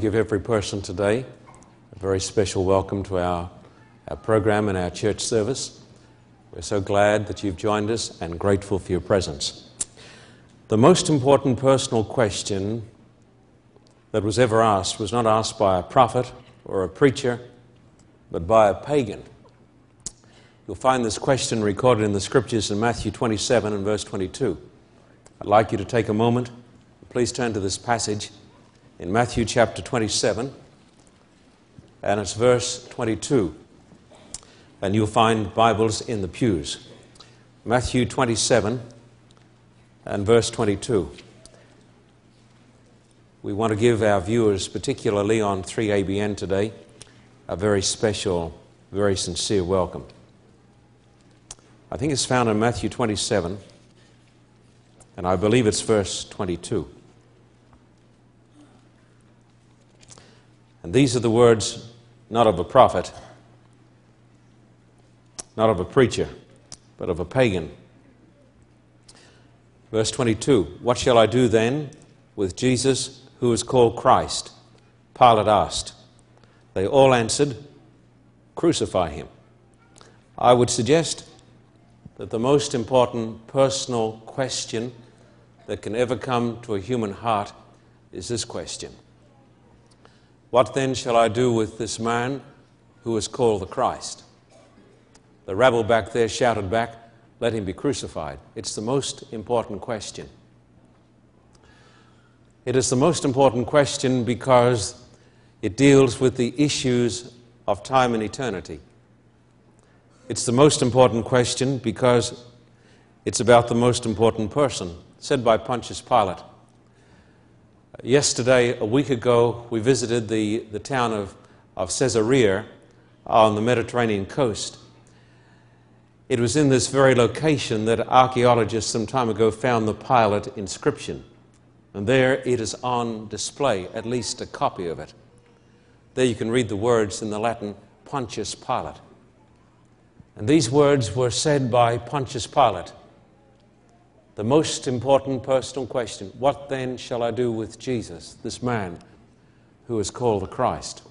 Give every person today a very special welcome to our, our program and our church service. We're so glad that you've joined us and grateful for your presence. The most important personal question that was ever asked was not asked by a prophet or a preacher, but by a pagan. You'll find this question recorded in the scriptures in Matthew 27 and verse 22. I'd like you to take a moment. Please turn to this passage in Matthew chapter 27, and it's verse 22. And you'll find Bibles in the pews. Matthew 27 and verse 22. We want to give our viewers, particularly on 3ABN today, a very special, very sincere welcome. I think it's found in Matthew 27, and I believe it's verse 22. And these are the words not of a prophet, not of a preacher, but of a pagan. Verse 22 What shall I do then with Jesus who is called Christ? Pilate asked. They all answered, Crucify him. I would suggest that the most important personal question that can ever come to a human heart is this question What then shall I do with this man who is called the Christ? The rabble back there shouted back, Let him be crucified. It's the most important question. It is the most important question because it deals with the issues of time and eternity. It's the most important question because it's about the most important person, said by Pontius Pilate. Yesterday, a week ago, we visited the, the town of, of Caesarea on the Mediterranean coast. It was in this very location that archaeologists some time ago found the Pilate inscription. And there it is on display, at least a copy of it. There you can read the words in the Latin Pontius Pilate. And these words were said by Pontius Pilate. The most important personal question What then shall I do with Jesus, this man who is called the Christ?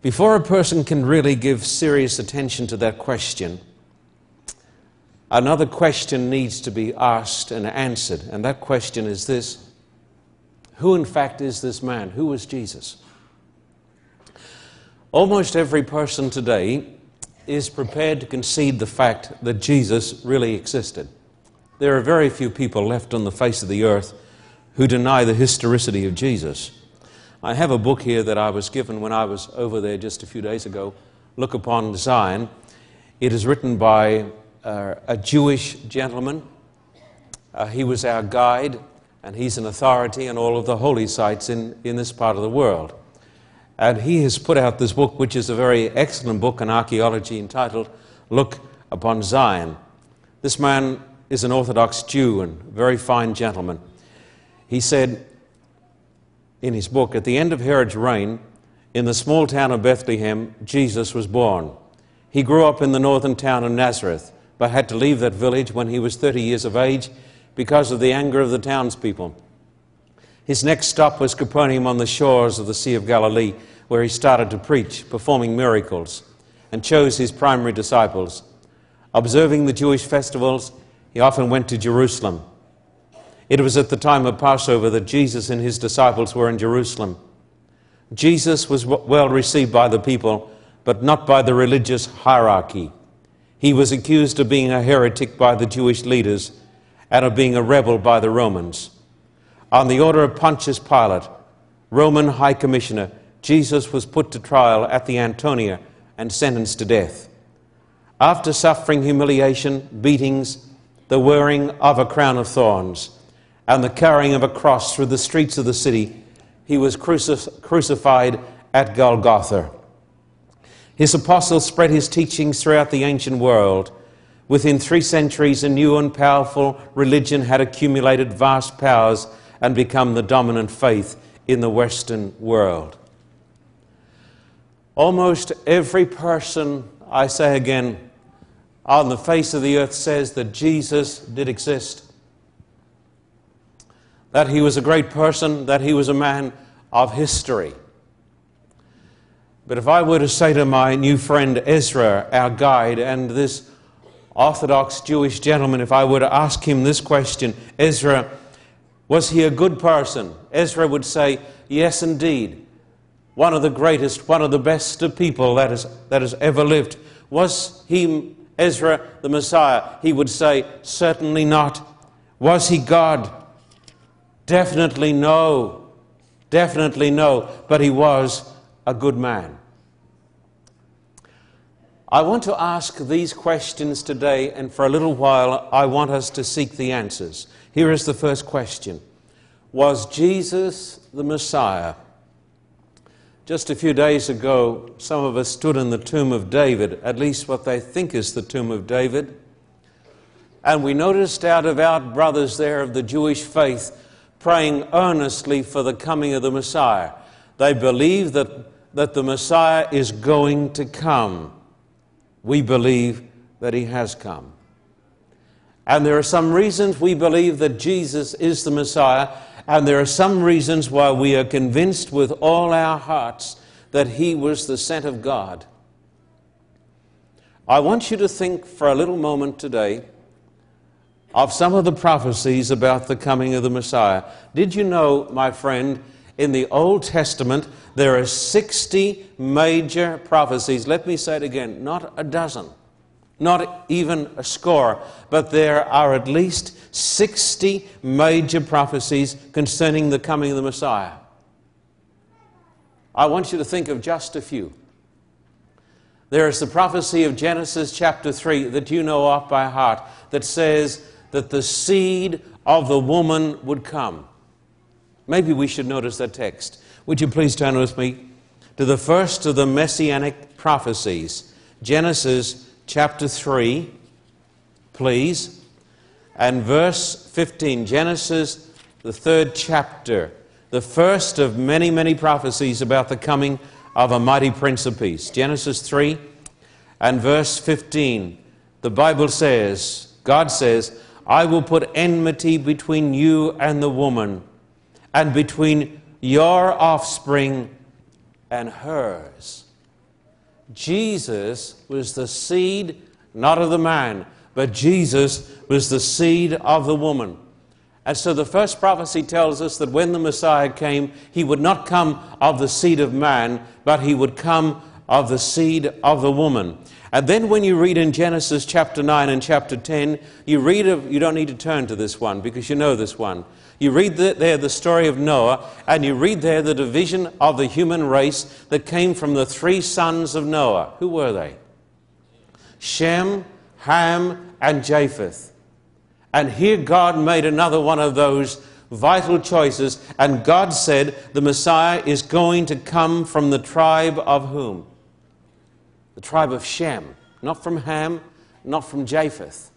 Before a person can really give serious attention to that question, another question needs to be asked and answered. And that question is this Who, in fact, is this man? Who is Jesus? Almost every person today is prepared to concede the fact that Jesus really existed. There are very few people left on the face of the earth who deny the historicity of Jesus. I have a book here that I was given when I was over there just a few days ago, Look Upon Zion. It is written by uh, a Jewish gentleman. Uh, he was our guide, and he's an authority on all of the holy sites in, in this part of the world. And he has put out this book, which is a very excellent book on archaeology entitled Look Upon Zion. This man is an Orthodox Jew and very fine gentleman. He said in his book, At the end of Herod's reign, in the small town of Bethlehem, Jesus was born. He grew up in the northern town of Nazareth, but had to leave that village when he was 30 years of age because of the anger of the townspeople. His next stop was Capernaum on the shores of the Sea of Galilee, where he started to preach, performing miracles, and chose his primary disciples. Observing the Jewish festivals, he often went to Jerusalem. It was at the time of Passover that Jesus and his disciples were in Jerusalem. Jesus was well received by the people, but not by the religious hierarchy. He was accused of being a heretic by the Jewish leaders and of being a rebel by the Romans. On the order of Pontius Pilate, Roman High Commissioner, Jesus was put to trial at the Antonia and sentenced to death. After suffering humiliation, beatings, the wearing of a crown of thorns, and the carrying of a cross through the streets of the city, he was crucif- crucified at Golgotha. His apostles spread his teachings throughout the ancient world. Within three centuries, a new and powerful religion had accumulated vast powers and become the dominant faith in the Western world. Almost every person, I say again, on the face of the earth says that Jesus did exist, that he was a great person, that he was a man of history. But if I were to say to my new friend Ezra, our guide, and this Orthodox Jewish gentleman, if I were to ask him this question, Ezra, was he a good person? Ezra would say, Yes, indeed. One of the greatest, one of the best of people that has, that has ever lived. Was he, Ezra, the Messiah? He would say, Certainly not. Was he God? Definitely no. Definitely no. But he was a good man. I want to ask these questions today, and for a little while, I want us to seek the answers. Here is the first question Was Jesus the Messiah? Just a few days ago, some of us stood in the tomb of David, at least what they think is the tomb of David. And we noticed our devout brothers there of the Jewish faith praying earnestly for the coming of the Messiah. They believe that, that the Messiah is going to come. We believe that he has come. And there are some reasons we believe that Jesus is the Messiah, and there are some reasons why we are convinced with all our hearts that he was the sent of God. I want you to think for a little moment today of some of the prophecies about the coming of the Messiah. Did you know, my friend, in the Old Testament, there are 60 major prophecies. Let me say it again not a dozen not even a score, but there are at least 60 major prophecies concerning the coming of the Messiah. I want you to think of just a few. There is the prophecy of Genesis chapter 3 that you know off by heart that says that the seed of the woman would come. Maybe we should notice that text. Would you please turn with me to the first of the messianic prophecies, Genesis chapter 3, please, and verse 15. Genesis, the third chapter, the first of many, many prophecies about the coming of a mighty Prince of Peace. Genesis 3 and verse 15. The Bible says, God says, I will put enmity between you and the woman, and between your offspring and hers. Jesus was the seed not of the man, but Jesus was the seed of the woman. And so the first prophecy tells us that when the Messiah came, he would not come of the seed of man, but he would come of the seed of the woman. And then when you read in Genesis chapter 9 and chapter 10, you read of, you don't need to turn to this one because you know this one. You read there the story of Noah, and you read there the division of the human race that came from the three sons of Noah. Who were they? Shem, Ham, and Japheth. And here God made another one of those vital choices, and God said the Messiah is going to come from the tribe of whom? The tribe of Shem, not from Ham, not from Japheth.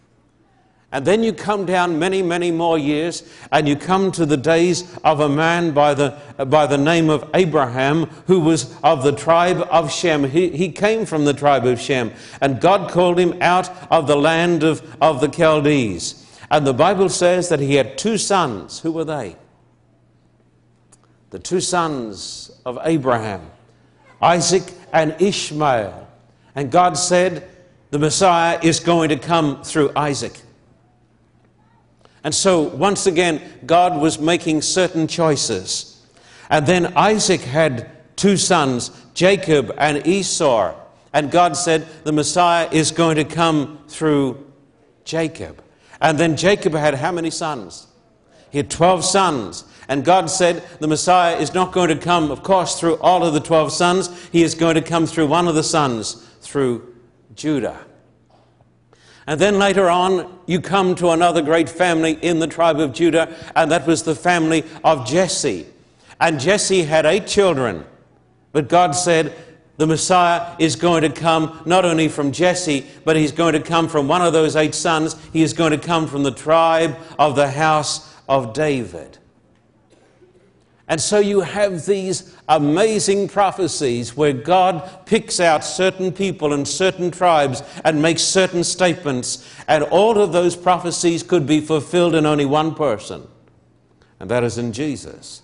And then you come down many, many more years, and you come to the days of a man by the, by the name of Abraham, who was of the tribe of Shem. He, he came from the tribe of Shem, and God called him out of the land of, of the Chaldees. And the Bible says that he had two sons. Who were they? The two sons of Abraham, Isaac and Ishmael. And God said, the Messiah is going to come through Isaac. And so, once again, God was making certain choices. And then Isaac had two sons, Jacob and Esau. And God said the Messiah is going to come through Jacob. And then Jacob had how many sons? He had 12 sons. And God said the Messiah is not going to come, of course, through all of the 12 sons. He is going to come through one of the sons, through Judah. And then later on, you come to another great family in the tribe of Judah, and that was the family of Jesse. And Jesse had eight children. But God said, the Messiah is going to come not only from Jesse, but he's going to come from one of those eight sons. He is going to come from the tribe of the house of David. And so you have these amazing prophecies where God picks out certain people and certain tribes and makes certain statements, and all of those prophecies could be fulfilled in only one person, and that is in Jesus.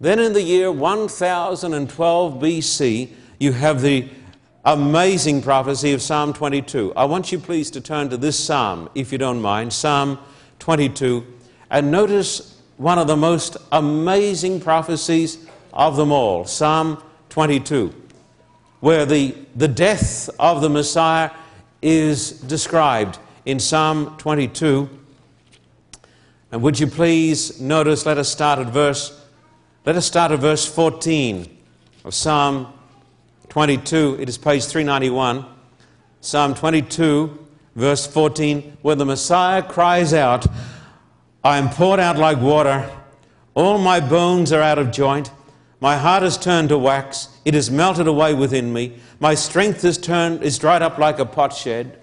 Then in the year 1012 BC, you have the amazing prophecy of Psalm 22. I want you please to turn to this psalm, if you don't mind, Psalm 22, and notice one of the most amazing prophecies of them all, Psalm 22, where the, the death of the Messiah is described in Psalm 22. And would you please notice, let us start at verse let us start at verse 14 of Psalm 22. It is page 391. Psalm 22, verse 14, where the Messiah cries out, I am poured out like water. All my bones are out of joint. My heart is turned to wax. It is melted away within me. My strength is turned, is dried up like a potsherd,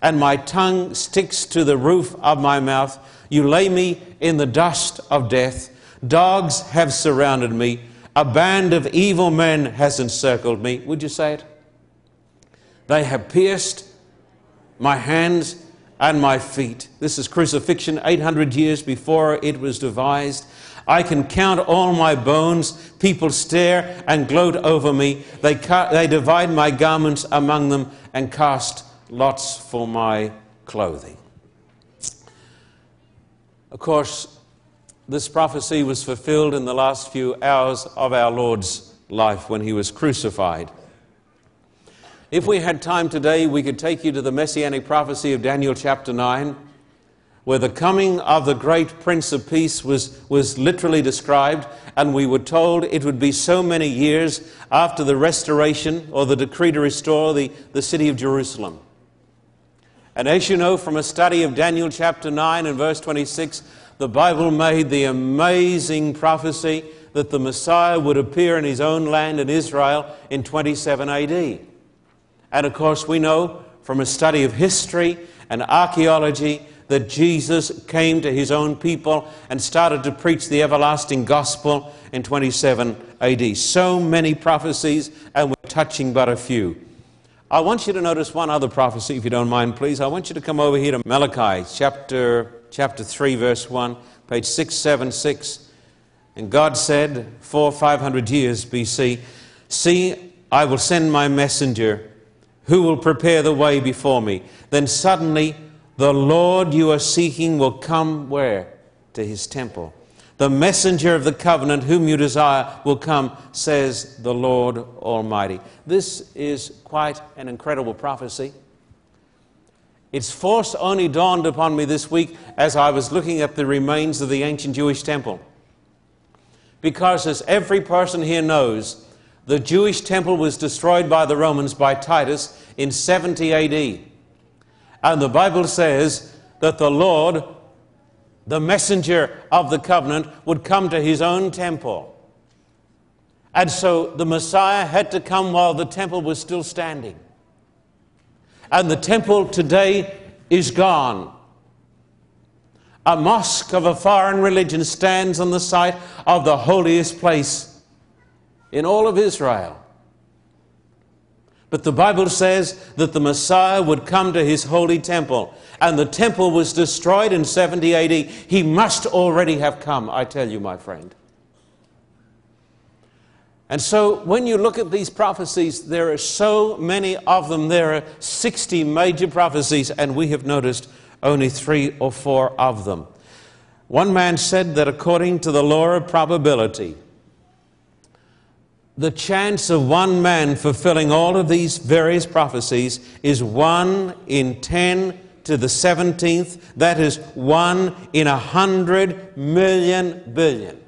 and my tongue sticks to the roof of my mouth. You lay me in the dust of death. Dogs have surrounded me. A band of evil men has encircled me. Would you say it? They have pierced my hands and my feet. This is crucifixion 800 years before it was devised. I can count all my bones. People stare and gloat over me. They, they divide my garments among them and cast lots for my clothing. Of course, this prophecy was fulfilled in the last few hours of our Lord's life when he was crucified. If we had time today, we could take you to the messianic prophecy of Daniel chapter 9, where the coming of the great Prince of Peace was, was literally described, and we were told it would be so many years after the restoration or the decree to restore the, the city of Jerusalem. And as you know from a study of Daniel chapter 9 and verse 26, the Bible made the amazing prophecy that the Messiah would appear in his own land in Israel in 27 AD. And of course, we know from a study of history and archaeology that Jesus came to his own people and started to preach the everlasting gospel in 27 AD. So many prophecies, and we're touching but a few. I want you to notice one other prophecy, if you don't mind, please. I want you to come over here to Malachi chapter chapter 3, verse 1, page 676. And God said, four, five hundred years BC, See, I will send my messenger who will prepare the way before me. Then suddenly the Lord you are seeking will come where? To his temple. The messenger of the covenant whom you desire will come, says the Lord Almighty. This is quite an incredible prophecy. Its force only dawned upon me this week as I was looking at the remains of the ancient Jewish temple. Because, as every person here knows, the Jewish temple was destroyed by the Romans by Titus in 70 AD. And the Bible says that the Lord, the messenger of the covenant, would come to his own temple. And so the Messiah had to come while the temple was still standing and the temple today is gone. A mosque of a foreign religion stands on the site of the holiest place in all of Israel. But the Bible says that the Messiah would come to his holy temple, and the temple was destroyed in 70 AD. He must already have come, I tell you, my friend. And so, when you look at these prophecies, there are so many of them. There are 60 major prophecies, and we have noticed only three or four of them. One man said that according to the law of probability, the chance of one man fulfilling all of these various prophecies is 1 in 10 to the 17th. That is 1 in a 100 million billion.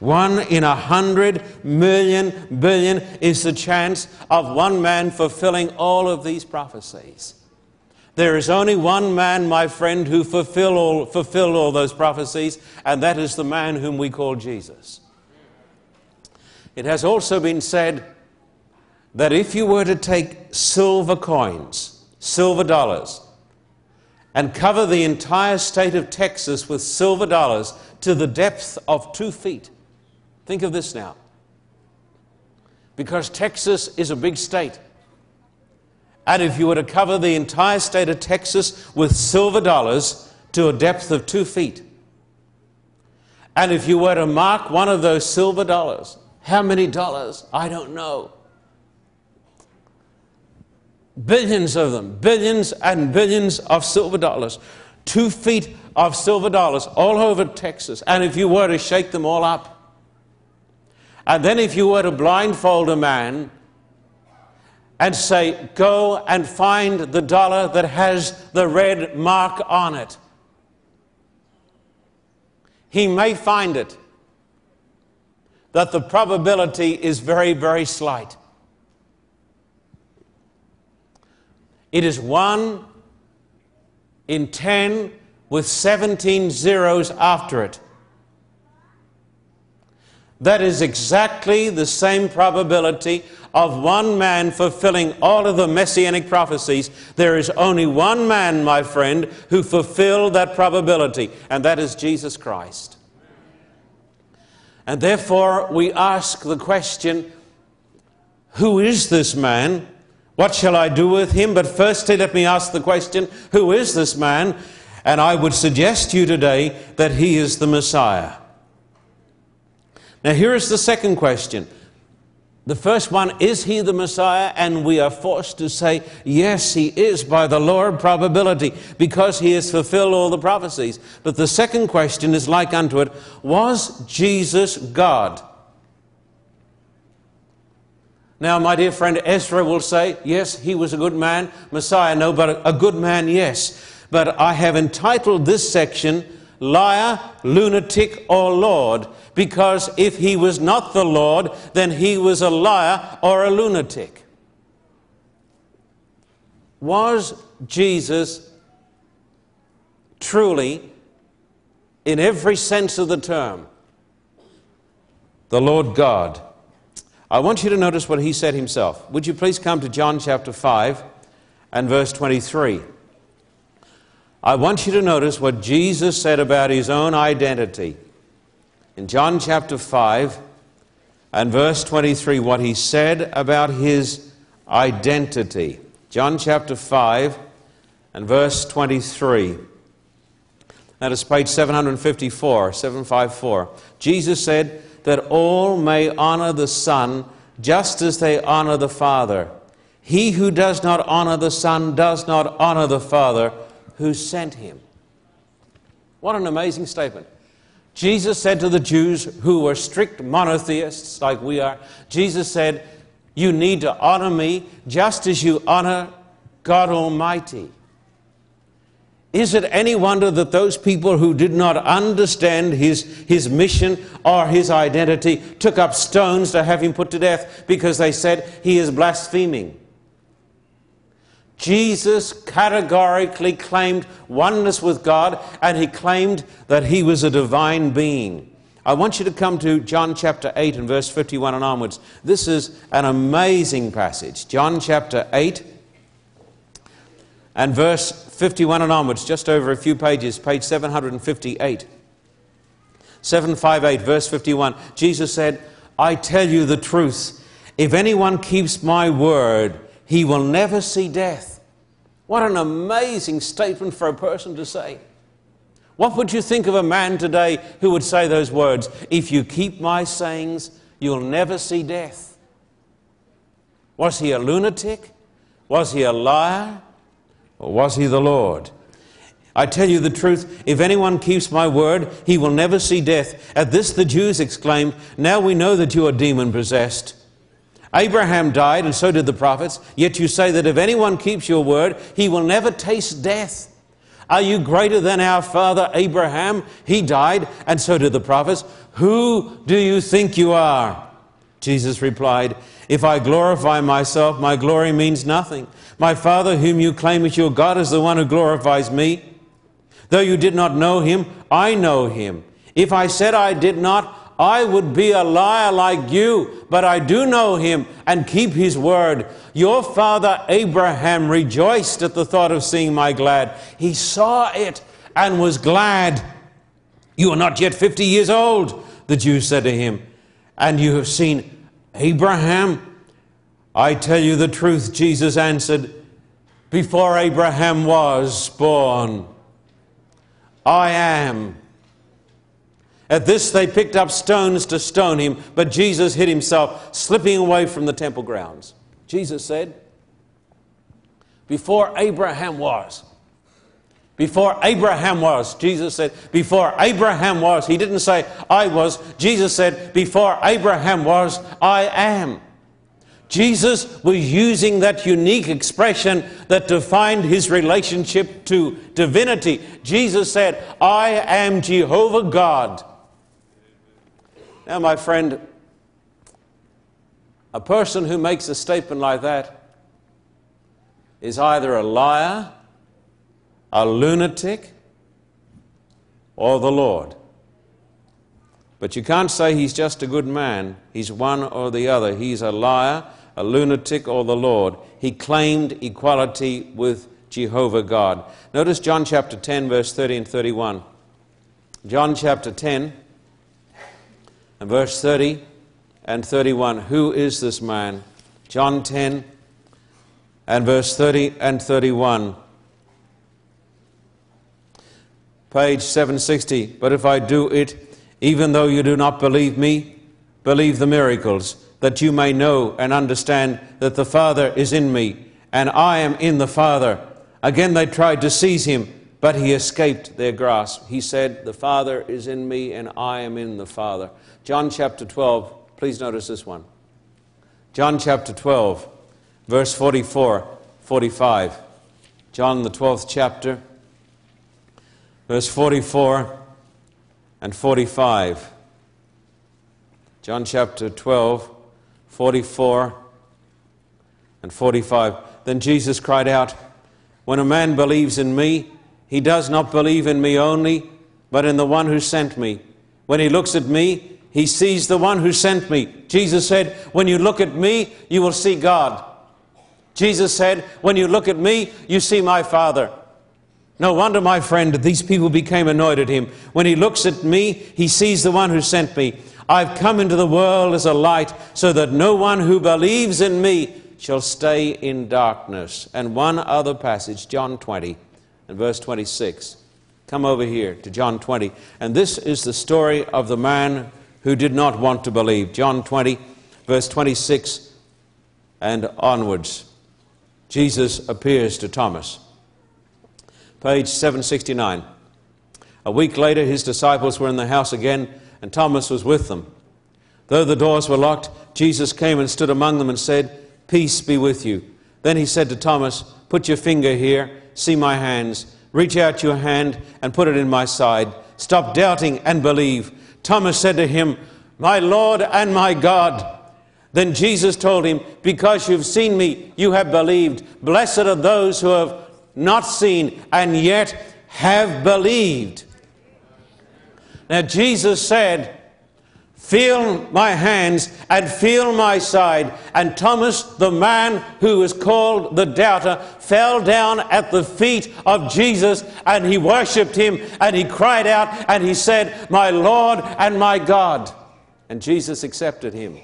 1 in a 100 million billion is the chance of one man fulfilling all of these prophecies. There is only one man, my friend, who fulfilled all, fulfilled all those prophecies, and that is the man whom we call Jesus. It has also been said that if you were to take silver coins, silver dollars, and cover the entire state of Texas with silver dollars to the depth of two feet, think of this now. Because Texas is a big state. And if you were to cover the entire state of Texas with silver dollars to a depth of two feet, and if you were to mark one of those silver dollars how many dollars? I don't know. Billions of them, billions and billions of silver dollars. Two feet of silver dollars all over Texas. And if you were to shake them all up, and then if you were to blindfold a man and say, Go and find the dollar that has the red mark on it, he may find it that the probability is very, very slight. It is 1 in 10 with 17 zeros after it. That is exactly the same probability of one man fulfilling all of the messianic prophecies. There is only one man, my friend, who fulfilled that probability, and that is Jesus Christ. And therefore, we ask the question who is this man? What shall I do with him? But firstly, let me ask the question who is this man? And I would suggest to you today that he is the Messiah. Now, here is the second question the first one, is he the Messiah? And we are forced to say, yes, he is by the Lord probability, because he has fulfilled all the prophecies. But the second question is like unto it Was Jesus God? Now, my dear friend Ezra will say, yes, he was a good man. Messiah, no, but a good man, yes. But I have entitled this section, Liar, Lunatic, or Lord because if he was not the Lord, then he was a liar or a lunatic. Was Jesus truly, in every sense of the term, the Lord God? I want you to notice what he said himself. Would you please come to John chapter 5 and verse 23? I want you to notice what Jesus said about his own identity in John chapter 5 and verse 23 what he said about his identity. John chapter 5 and verse 23. That is page 754, 754. Jesus said that all may honor the Son just as they honor the Father. He who does not honor the Son does not honor the Father who sent him. What an amazing statement. Jesus said to the Jews who were strict monotheists like we are, Jesus said, You need to honor me just as you honor God Almighty. Is it any wonder that those people who did not understand his, his mission or his identity took up stones to have him put to death because they said he is blaspheming? Jesus categorically claimed oneness with God and he claimed that he was a divine being. I want you to come to John chapter 8 and verse 51 and onwards. This is an amazing passage. John chapter 8 and verse 51 and onwards, just over a few pages, page 758. 758, verse 51. Jesus said, I tell you the truth. If anyone keeps my word, he will never see death. What an amazing statement for a person to say. What would you think of a man today who would say those words? If you keep my sayings, you'll never see death. Was he a lunatic? Was he a liar? Or was he the Lord? I tell you the truth, if anyone keeps my word, he will never see death. At this the Jews exclaimed, Now we know that you are demon possessed. Abraham died, and so did the prophets, yet you say that if anyone keeps your word, he will never taste death. Are you greater than our father Abraham? He died, and so did the prophets. Who do you think you are? Jesus replied, If I glorify myself, my glory means nothing. My Father, whom you claim as your God, is the one who glorifies me. Though you did not know him, I know him. If I said I did not, I would be a liar like you, but I do know him and keep his word. Your father Abraham rejoiced at the thought of seeing my glad. He saw it and was glad. You are not yet 50 years old, the Jews said to him, and you have seen Abraham? I tell you the truth, Jesus answered, before Abraham was born, I am. At this, they picked up stones to stone him, but Jesus hid himself, slipping away from the temple grounds. Jesus said, Before Abraham was, before Abraham was, Jesus said, Before Abraham was, he didn't say, I was. Jesus said, Before Abraham was, I am. Jesus was using that unique expression that defined his relationship to divinity. Jesus said, I am Jehovah God. Now, my friend, a person who makes a statement like that is either a liar, a lunatic, or the Lord. But you can't say he's just a good man. He's one or the other. He's a liar, a lunatic, or the Lord. He claimed equality with Jehovah God. Notice John chapter 10, verse 30 and 31. John chapter 10 and verse 30 and 31. Who is this man? John 10 and verse 30 and 31. Page 760. But if I do it, even though you do not believe me, believe the miracles, that you may know and understand that the Father is in me, and I am in the Father. Again they tried to seize him, but he escaped their grasp. He said, The Father is in me, and I am in the Father. John chapter 12, please notice this one. John chapter 12, verse 44, 45. John, the 12th chapter, verse 44 and 45. John chapter 12, 44 and 45. Then Jesus cried out, When a man believes in me, he does not believe in me only, but in the one who sent me. When he looks at me, he sees the one who sent me. Jesus said, When you look at me, you will see God. Jesus said, When you look at me, you see my Father. No wonder, my friend, that these people became annoyed at him. When he looks at me, he sees the one who sent me. I've come into the world as a light so that no one who believes in me shall stay in darkness. And one other passage, John 20 and verse 26. Come over here to John 20. And this is the story of the man who did not want to believe. John 20, verse 26 and onwards. Jesus appears to Thomas. Page 769. A week later, his disciples were in the house again, and Thomas was with them. Though the doors were locked, Jesus came and stood among them and said, Peace be with you. Then he said to Thomas, Put your finger here, see my hands. Reach out your hand and put it in my side. Stop doubting and believe. Thomas said to him, My Lord and my God. Then Jesus told him, Because you've seen me, you have believed. Blessed are those who have not seen and yet have believed. Now, Jesus said, Feel my hands and feel my side. And Thomas, the man who was called the doubter, fell down at the feet of Jesus and he worshiped him and he cried out and he said, My Lord and my God. And Jesus accepted him.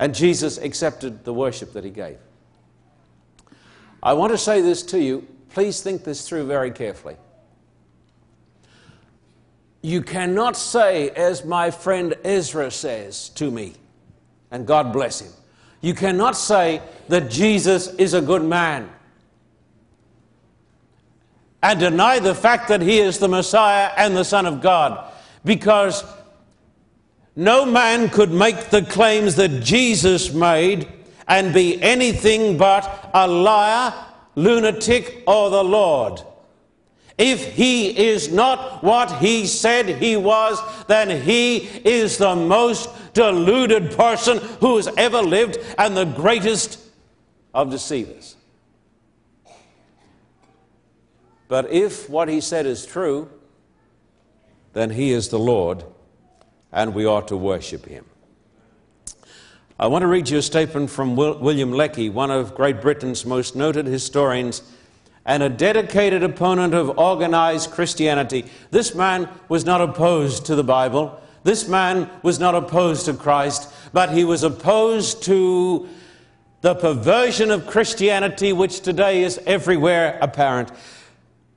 And Jesus accepted the worship that he gave. I want to say this to you. Please think this through very carefully. You cannot say, as my friend Ezra says to me, and God bless him, you cannot say that Jesus is a good man and deny the fact that he is the Messiah and the Son of God. Because no man could make the claims that Jesus made and be anything but a liar, lunatic, or the Lord. If he is not what he said he was, then he is the most deluded person who has ever lived and the greatest of deceivers. But if what he said is true, then he is the Lord and we ought to worship him. I want to read you a statement from William Lecky, one of Great Britain's most noted historians and a dedicated opponent of organized Christianity. This man was not opposed to the Bible. This man was not opposed to Christ, but he was opposed to the perversion of Christianity, which today is everywhere apparent.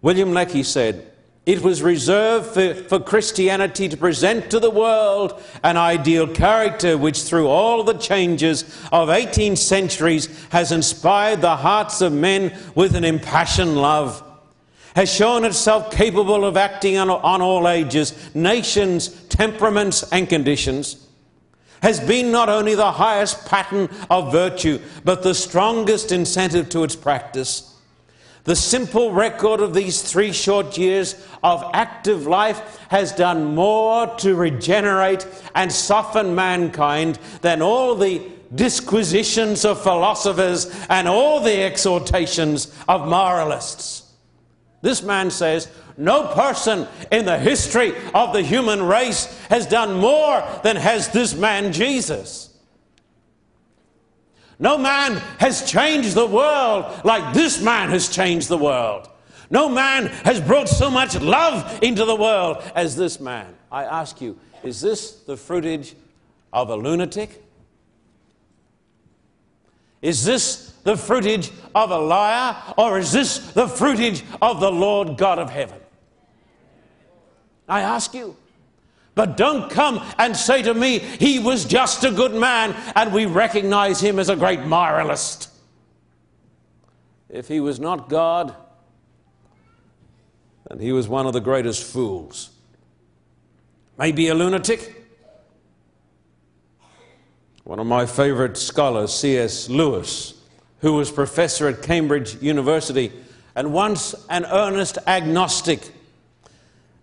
William Lecky said, it was reserved for, for, Christianity to present to the world an ideal character which, through all the changes of 18 centuries, has inspired the hearts of men with an impassioned love, has shown itself capable of acting on, on all ages, nations, temperaments, and conditions, has been not only the highest pattern of virtue, but the strongest incentive to its practice the simple record of these three short years of active life has done more to regenerate and soften mankind than all the disquisitions of philosophers and all the exhortations of moralists. This man says, no person in the history of the human race has done more than has this man Jesus. No man has changed the world like this man has changed the world. No man has brought so much love into the world as this man. I ask you, is this the fruitage of a lunatic? Is this the fruitage of a liar? Or is this the fruitage of the Lord God of heaven? I ask you. But don't come and say to me, he was just a good man and we recognize him as a great moralist. If he was not God, then he was one of the greatest fools. Maybe a lunatic. One of my favorite scholars, C.S. Lewis, who was professor at Cambridge University and once an earnest agnostic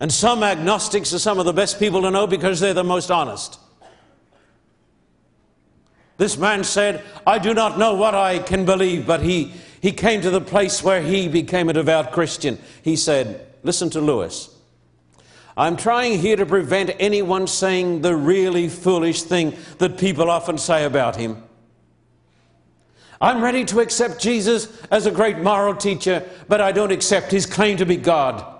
and some agnostics are some of the best people to know because they're the most honest. This man said, I do not know what I can believe, but he, he came to the place where he became a devout Christian. He said, Listen to Lewis. I'm trying here to prevent anyone saying the really foolish thing that people often say about him. I'm ready to accept Jesus as a great moral teacher, but I don't accept his claim to be God.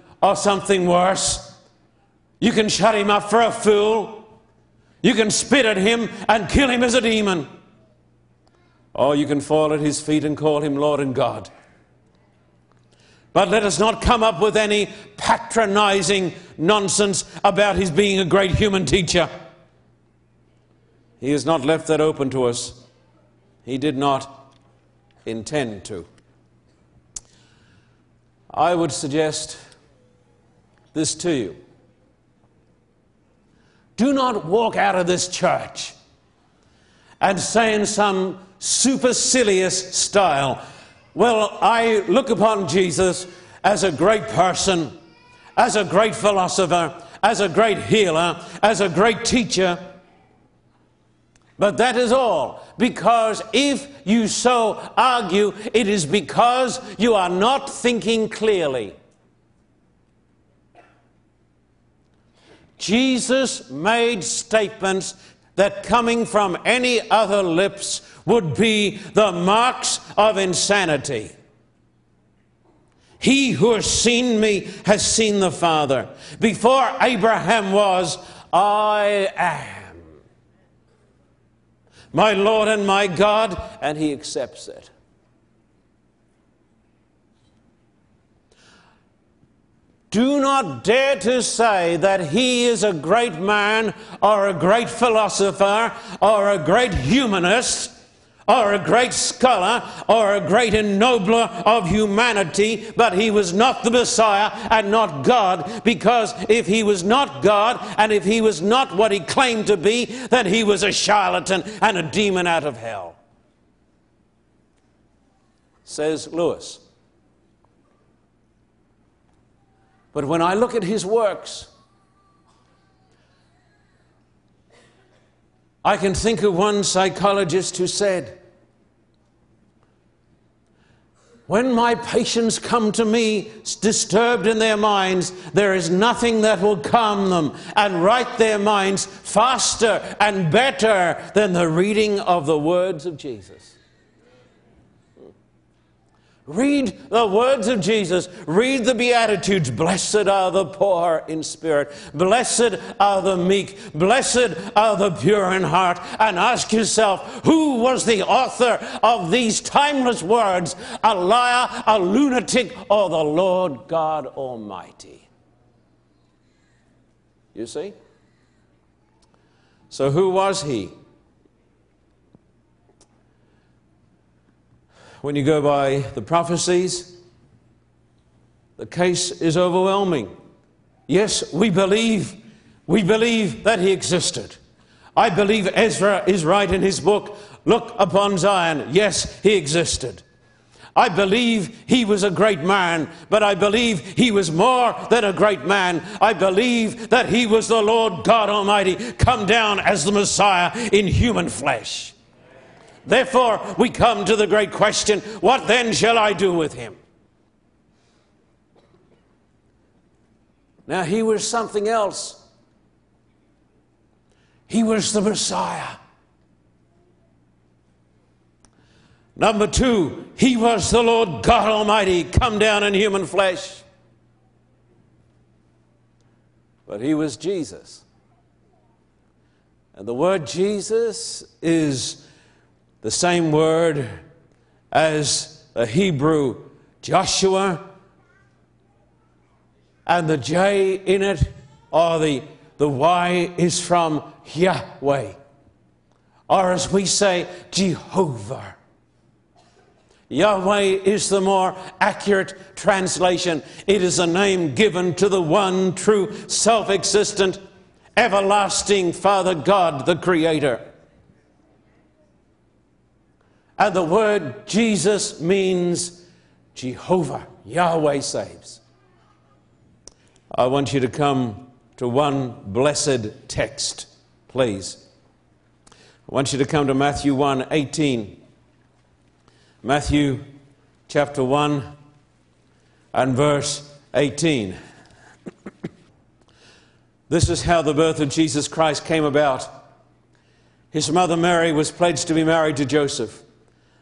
or something worse. You can shut him up for a fool. You can spit at him and kill him as a demon. Or you can fall at his feet and call him Lord and God. But let us not come up with any patronizing nonsense about his being a great human teacher. He has not left that open to us. He did not intend to. I would suggest this to you. Do not walk out of this church and say in some supercilious style, Well, I look upon Jesus as a great person, as a great philosopher, as a great healer, as a great teacher. But that is all. Because if you so argue, it is because you are not thinking clearly. Jesus made statements that coming from any other lips would be the marks of insanity. He who has seen me has seen the Father. Before Abraham was, I am. My Lord and my God, and he accepts it. Do not dare to say that he is a great man or a great philosopher or a great humanist or a great scholar or a great ennobler of humanity, but he was not the Messiah and not God, because if he was not God and if he was not what he claimed to be, then he was a charlatan and a demon out of hell. Says Lewis. But when I look at his works, I can think of one psychologist who said, When my patients come to me disturbed in their minds, there is nothing that will calm them and right their minds faster and better than the reading of the words of Jesus. Read the words of Jesus. Read the Beatitudes. Blessed are the poor in spirit. Blessed are the meek. Blessed are the pure in heart. And ask yourself, who was the author of these timeless words? A liar, a lunatic, or the Lord God Almighty? You see? So, who was he? When you go by the prophecies, the case is overwhelming. Yes, we believe, we believe that he existed. I believe Ezra is right in his book, Look upon Zion. Yes, he existed. I believe he was a great man, but I believe he was more than a great man. I believe that he was the Lord God Almighty come down as the Messiah in human flesh. Therefore, we come to the great question what then shall I do with him? Now, he was something else. He was the Messiah. Number two, he was the Lord God Almighty come down in human flesh. But he was Jesus. And the word Jesus is the same word as the Hebrew Joshua, and the J in it, or the, the Y, is from Yahweh, or as we say, Jehovah. Yahweh is the more accurate translation. It is a name given to the one true, self existent, everlasting Father God, the Creator. And the word Jesus means Jehovah, Yahweh saves. I want you to come to one blessed text, please. I want you to come to Matthew 1 18. Matthew chapter 1 and verse 18. this is how the birth of Jesus Christ came about. His mother Mary was pledged to be married to Joseph.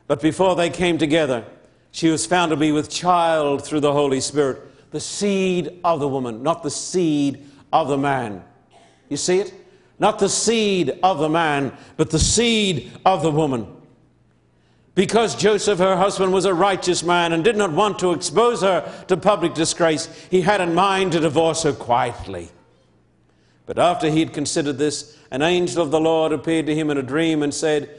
But before they came together, she was found to be with child through the Holy Spirit, the seed of the woman, not the seed of the man. You see it? Not the seed of the man, but the seed of the woman. Because Joseph, her husband, was a righteous man and did not want to expose her to public disgrace, he had in mind to divorce her quietly. But after he had considered this, an angel of the Lord appeared to him in a dream and said,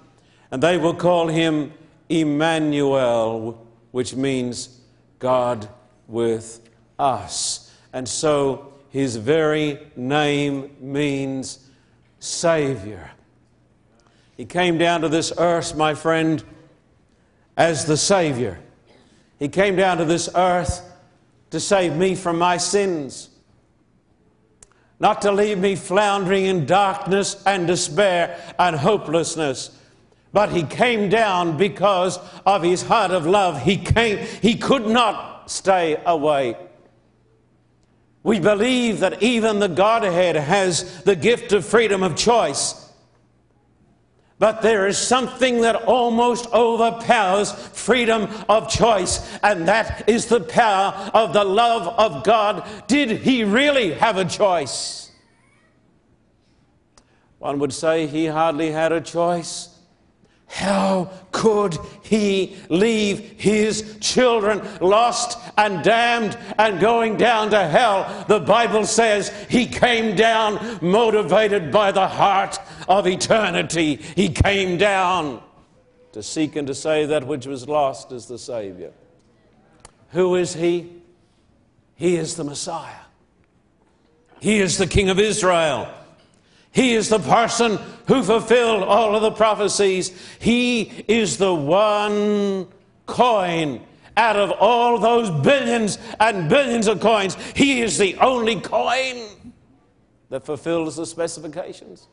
and they will call him Emmanuel, which means God with us. And so his very name means Savior. He came down to this earth, my friend, as the Savior. He came down to this earth to save me from my sins, not to leave me floundering in darkness and despair and hopelessness. But he came down because of his heart of love. He came, he could not stay away. We believe that even the Godhead has the gift of freedom of choice. But there is something that almost overpowers freedom of choice, and that is the power of the love of God. Did he really have a choice? One would say he hardly had a choice. How could he leave his children lost and damned and going down to hell? The Bible says he came down motivated by the heart of eternity. He came down to seek and to save that which was lost as the Savior. Who is he? He is the Messiah. He is the King of Israel. He is the person who fulfilled all of the prophecies. He is the one coin out of all those billions and billions of coins. He is the only coin that fulfills the specifications.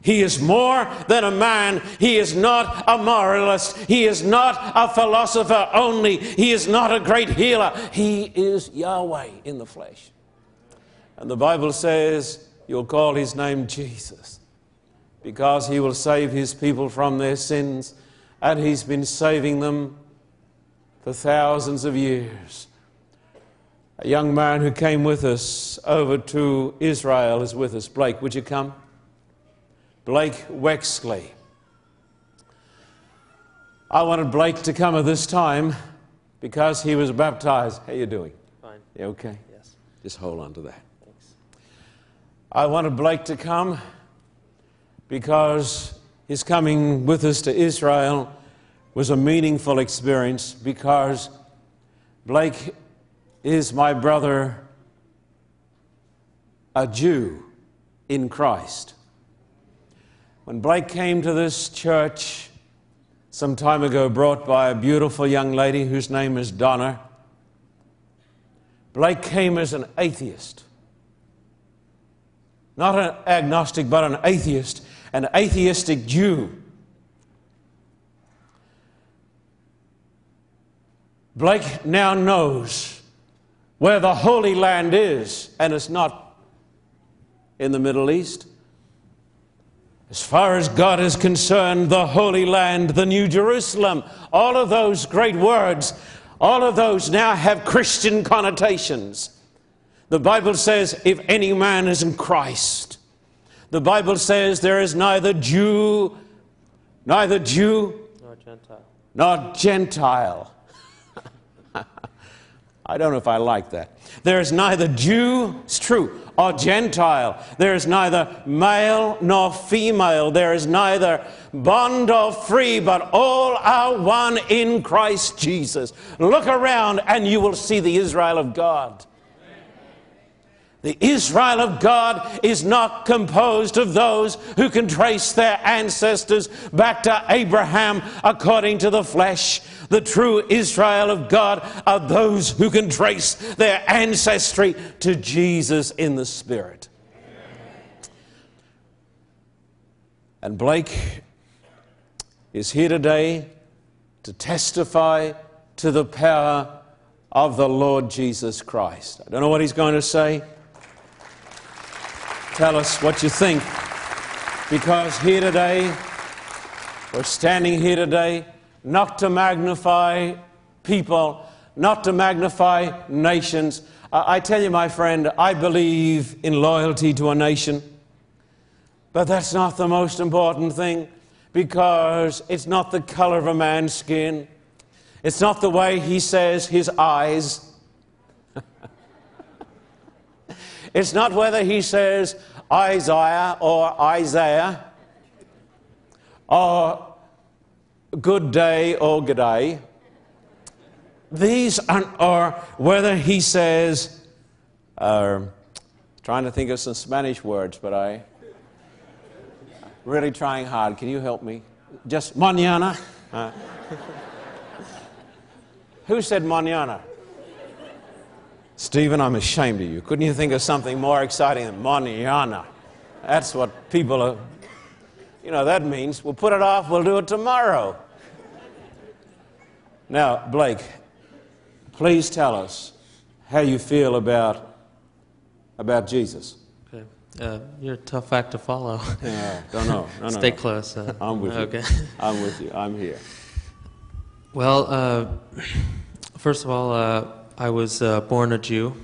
He is more than a man. He is not a moralist. He is not a philosopher only. He is not a great healer. He is Yahweh in the flesh. And the Bible says, You'll call his name Jesus because he will save his people from their sins, and he's been saving them for thousands of years. A young man who came with us over to Israel is with us. Blake, would you come? Blake Wexley. I wanted Blake to come at this time because he was baptized. How you doing? Fine. You okay? Yes. Just hold on to that. I wanted Blake to come because his coming with us to Israel was a meaningful experience because Blake is my brother, a Jew in Christ. When Blake came to this church some time ago, brought by a beautiful young lady whose name is Donna, Blake came as an atheist. Not an agnostic, but an atheist, an atheistic Jew. Blake now knows where the Holy Land is, and it's not in the Middle East. As far as God is concerned, the Holy Land, the New Jerusalem, all of those great words, all of those now have Christian connotations. The Bible says, if any man is in Christ, the Bible says there is neither Jew, neither Jew, Nor Gentile. nor Gentile. I don't know if I like that. There is neither Jew, it's true, or Gentile. There is neither male nor female. There is neither bond or free, but all are one in Christ Jesus. Look around and you will see the Israel of God. The Israel of God is not composed of those who can trace their ancestors back to Abraham according to the flesh. The true Israel of God are those who can trace their ancestry to Jesus in the Spirit. And Blake is here today to testify to the power of the Lord Jesus Christ. I don't know what he's going to say. Tell us what you think. Because here today, we're standing here today not to magnify people, not to magnify nations. I tell you, my friend, I believe in loyalty to a nation. But that's not the most important thing because it's not the color of a man's skin. It's not the way he says his eyes. It's not whether he says Isaiah or Isaiah or good day or good day. These are, are whether he says, uh, trying to think of some Spanish words, but I really trying hard. Can you help me? Just mañana. Uh, who said mañana? Stephen, I'm ashamed of you. Couldn't you think of something more exciting than Moniana? That's what people are, you know, that means we'll put it off, we'll do it tomorrow. Now, Blake, please tell us how you feel about, about Jesus. Okay. Uh, you're a tough act to follow. Yeah, don't know. No, no, Stay no. close. Uh, I'm with okay. you. I'm with you. I'm here. Well, uh, first of all, uh, I was uh, born a Jew,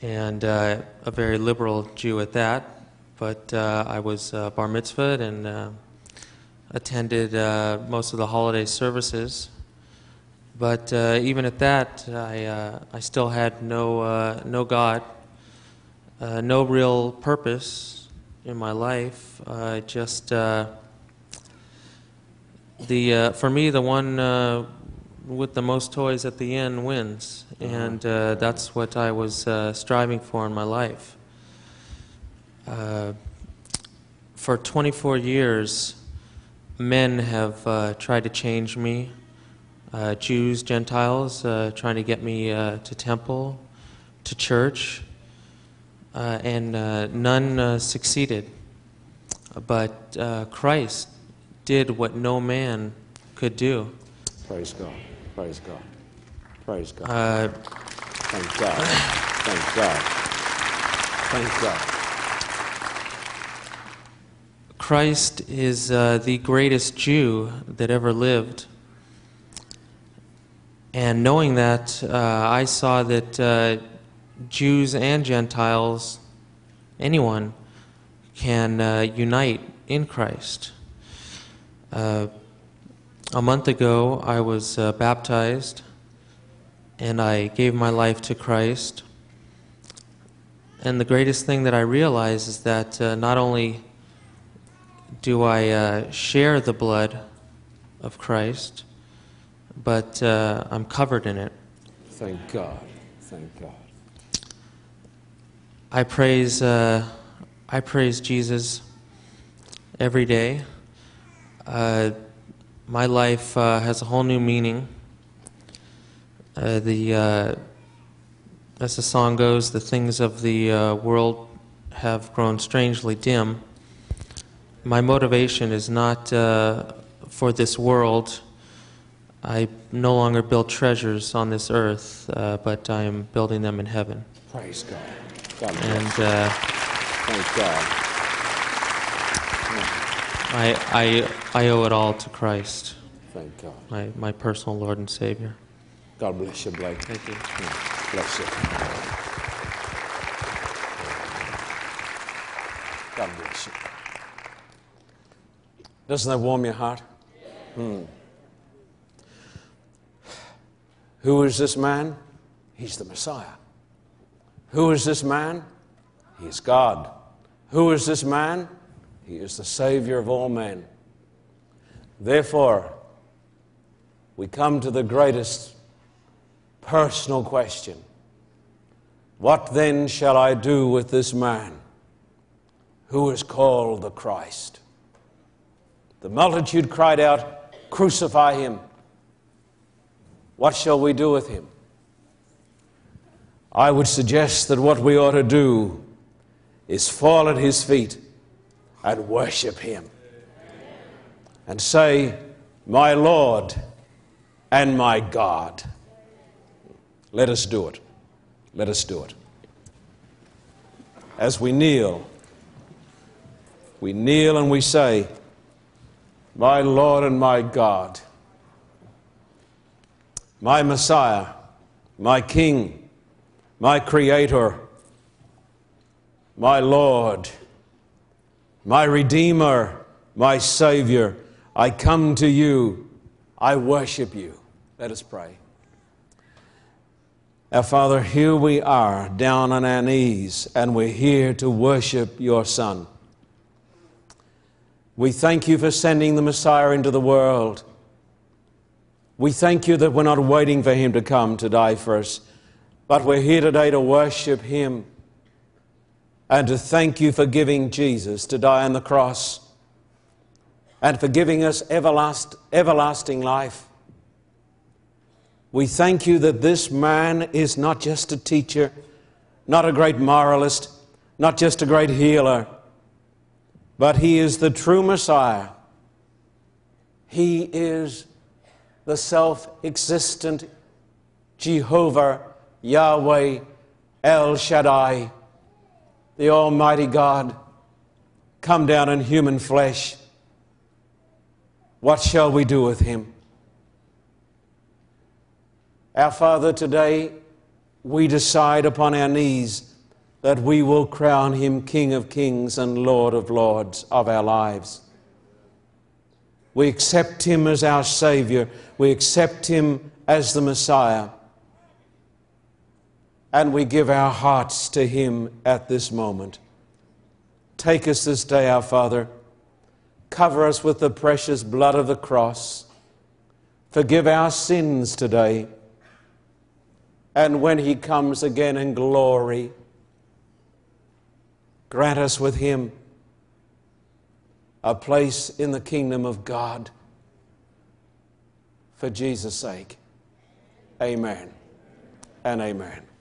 and uh, a very liberal Jew at that. But uh, I was uh, bar mitzvahed and uh, attended uh, most of the holiday services. But uh, even at that, I, uh, I still had no, uh, no God, uh, no real purpose in my life. Uh, just uh, the uh, for me, the one uh, with the most toys at the end wins, and uh, that's what I was uh, striving for in my life. Uh, for 24 years, men have uh, tried to change me. Uh, Jews, Gentiles, uh, trying to get me uh, to temple, to church, uh, and uh, none uh, succeeded. But uh, Christ did what no man could do. Praise God. Praise God. Praise God. Uh, Thank God. Thank God. Thank God. Christ is uh, the greatest Jew that ever lived. And knowing that, uh, I saw that uh, Jews and Gentiles, anyone, can uh, unite in Christ. Uh, a month ago, I was uh, baptized and I gave my life to Christ. And the greatest thing that I realize is that uh, not only do I uh, share the blood of Christ, but uh, I'm covered in it. Thank God. Thank God. I praise, uh, I praise Jesus every day. Uh, my life uh, has a whole new meaning. Uh, the, uh, as the song goes, the things of the uh, world have grown strangely dim. My motivation is not uh, for this world. I no longer build treasures on this earth, uh, but I am building them in heaven. Praise God. God. And uh, Thank God. I, I, I owe it all to Christ, Thank God. my, my personal Lord and Savior. God bless you, Blake. Thank you. Bless you. God bless you. Doesn't that warm your heart? Hmm. Who is this man? He's the Messiah. Who is this man? He is God. Who is this man? He is the Savior of all men. Therefore, we come to the greatest personal question What then shall I do with this man who is called the Christ? The multitude cried out, Crucify him. What shall we do with him? I would suggest that what we ought to do is fall at his feet and worship him and say, My Lord and my God. Let us do it. Let us do it. As we kneel, we kneel and we say, My Lord and my God, my Messiah, my King, my Creator, my Lord, my Redeemer, my Savior, I come to you, I worship you. Let us pray. Our Father, here we are down on our knees, and we're here to worship your Son. We thank you for sending the Messiah into the world. We thank you that we're not waiting for him to come to die for us, but we're here today to worship him and to thank you for giving Jesus to die on the cross and for giving us everlast, everlasting life. We thank you that this man is not just a teacher, not a great moralist, not just a great healer, but he is the true Messiah. He is the self existent Jehovah, Yahweh, El Shaddai, the Almighty God, come down in human flesh. What shall we do with him? Our Father, today we decide upon our knees that we will crown him King of kings and Lord of lords of our lives. We accept him as our Savior. We accept him as the Messiah. And we give our hearts to him at this moment. Take us this day, our Father. Cover us with the precious blood of the cross. Forgive our sins today. And when he comes again in glory, grant us with him a place in the kingdom of God. For Jesus' sake, amen and amen.